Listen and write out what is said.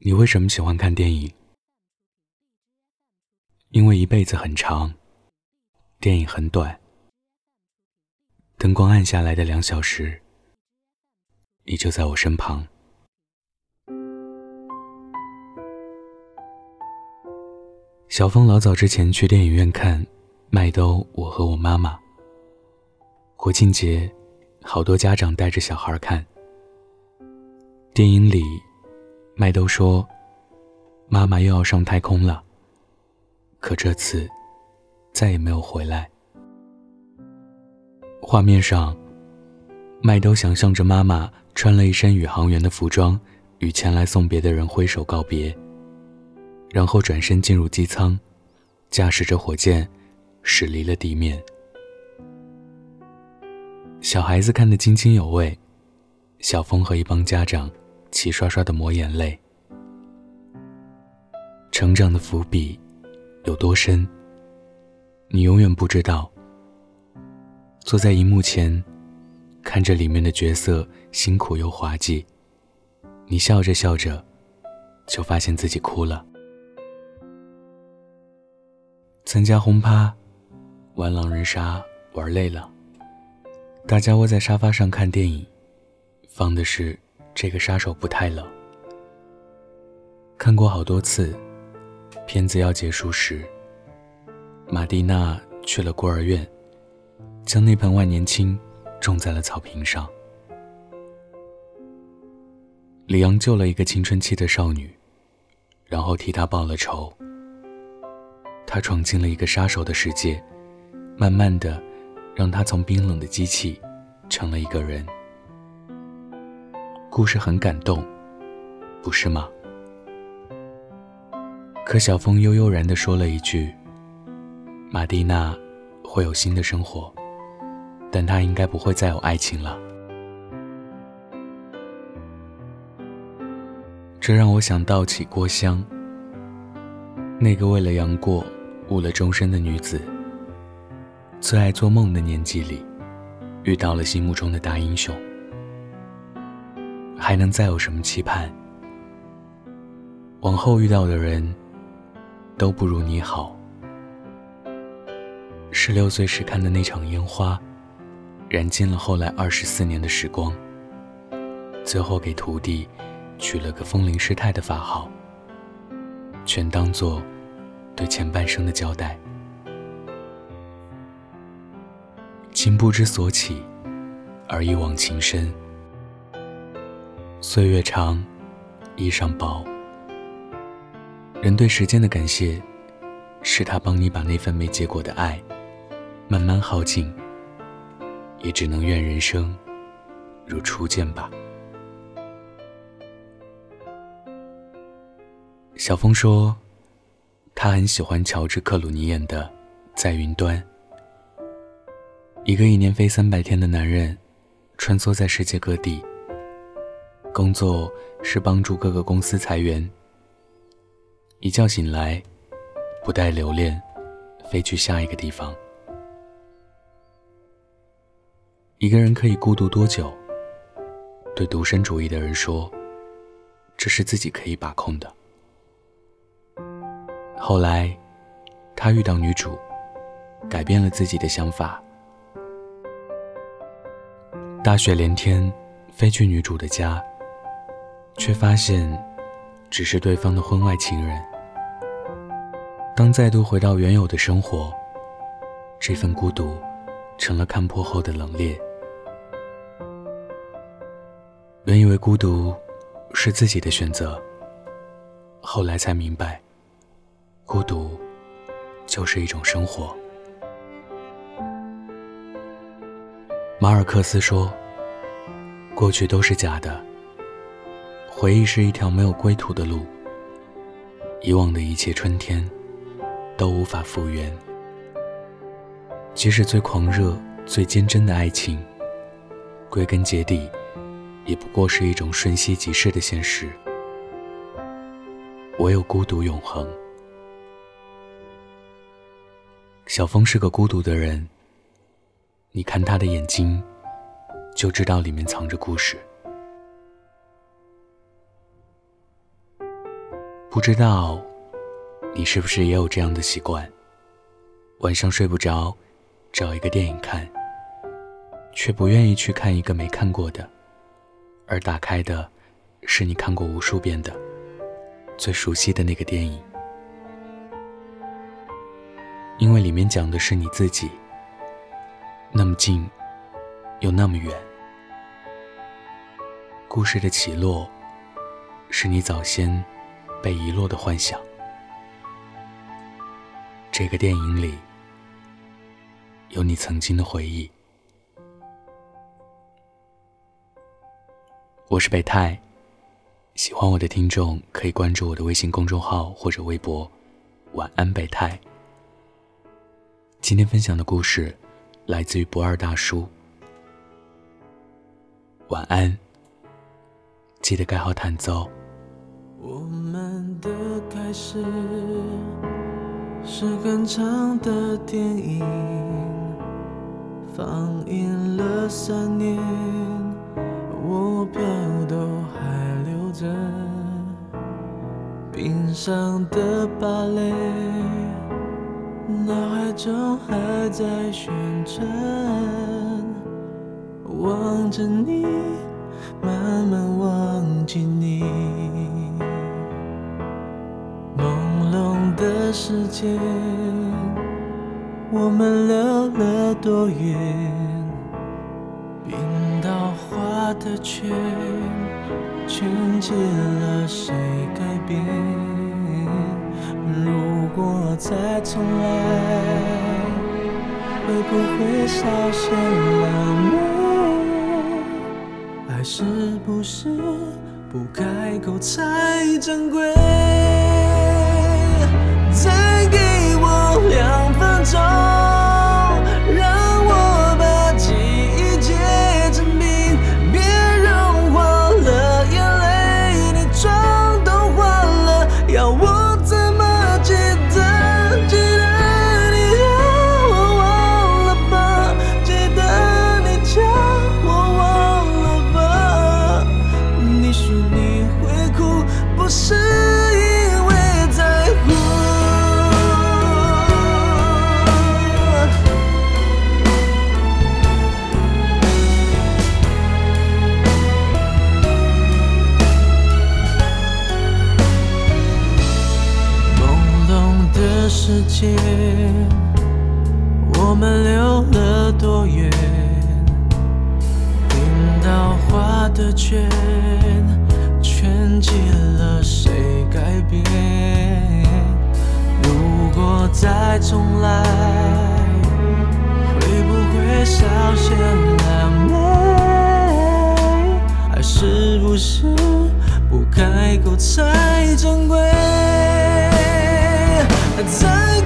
你为什么喜欢看电影？因为一辈子很长，电影很短。灯光暗下来的两小时，你就在我身旁。小峰老早之前去电影院看《麦兜我和我妈妈》，国庆节，好多家长带着小孩看。电影里。麦兜说：“妈妈又要上太空了。可这次，再也没有回来。”画面上，麦兜想象着妈妈穿了一身宇航员的服装，与前来送别的人挥手告别，然后转身进入机舱，驾驶着火箭驶离了地面。小孩子看得津津有味，小峰和一帮家长。齐刷刷的抹眼泪，成长的伏笔有多深，你永远不知道。坐在荧幕前，看着里面的角色辛苦又滑稽，你笑着笑着，就发现自己哭了。参加轰趴，玩狼人杀玩累了，大家窝在沙发上看电影，放的是。这个杀手不太冷。看过好多次，片子要结束时，马蒂娜去了孤儿院，将那盆万年青种在了草坪上。里昂救了一个青春期的少女，然后替她报了仇。他闯进了一个杀手的世界，慢慢的，让他从冰冷的机器，成了一个人。故事很感动，不是吗？可小峰悠悠然地说了一句：“马蒂娜会有新的生活，但她应该不会再有爱情了。”这让我想到起郭襄，那个为了杨过误了终身的女子，最爱做梦的年纪里，遇到了心目中的大英雄。还能再有什么期盼？往后遇到的人，都不如你好。十六岁时看的那场烟花，燃尽了后来二十四年的时光。最后给徒弟取了个风铃师太的法号，全当做对前半生的交代。情不知所起，而一往情深。岁月长，衣裳薄。人对时间的感谢，是他帮你把那份没结果的爱慢慢耗尽。也只能愿人生如初见吧。小峰说，他很喜欢乔治·克鲁尼演的《在云端》，一个一年飞三百天的男人，穿梭在世界各地。工作是帮助各个公司裁员。一觉醒来，不带留恋，飞去下一个地方。一个人可以孤独多久？对独身主义的人说，这是自己可以把控的。后来，他遇到女主，改变了自己的想法。大雪连天，飞去女主的家。却发现，只是对方的婚外情人。当再度回到原有的生活，这份孤独，成了看破后的冷冽。原以为孤独，是自己的选择，后来才明白，孤独，就是一种生活。马尔克斯说：“过去都是假的。”回忆是一条没有归途的路，以往的一切春天都无法复原。即使最狂热、最坚贞的爱情，归根结底，也不过是一种瞬息即逝的现实。唯有孤独永恒。小峰是个孤独的人，你看他的眼睛，就知道里面藏着故事。不知道你是不是也有这样的习惯？晚上睡不着，找一个电影看，却不愿意去看一个没看过的，而打开的是你看过无数遍的、最熟悉的那个电影，因为里面讲的是你自己，那么近，又那么远。故事的起落，是你早先被遗落的幻想。这个电影里，有你曾经的回忆。我是北泰，喜欢我的听众可以关注我的微信公众号或者微博“晚安北泰”。今天分享的故事来自于不二大叔。晚安。记得盖好毯子哦。我们的开始是很长的电影，放映了三年，我票都还留着。冰上的芭蕾，脑海中还在旋转，望着你。慢慢忘记你，的时间，我们溜了多远？冰刀划的圈，圈起了谁改变？如果再重来，会不会少些浪漫？爱是不是不开口才珍贵？再给我两分钟。圈，圈起了谁改变？如果再重来，会不会少些难美？爱是不是不开口才珍贵？再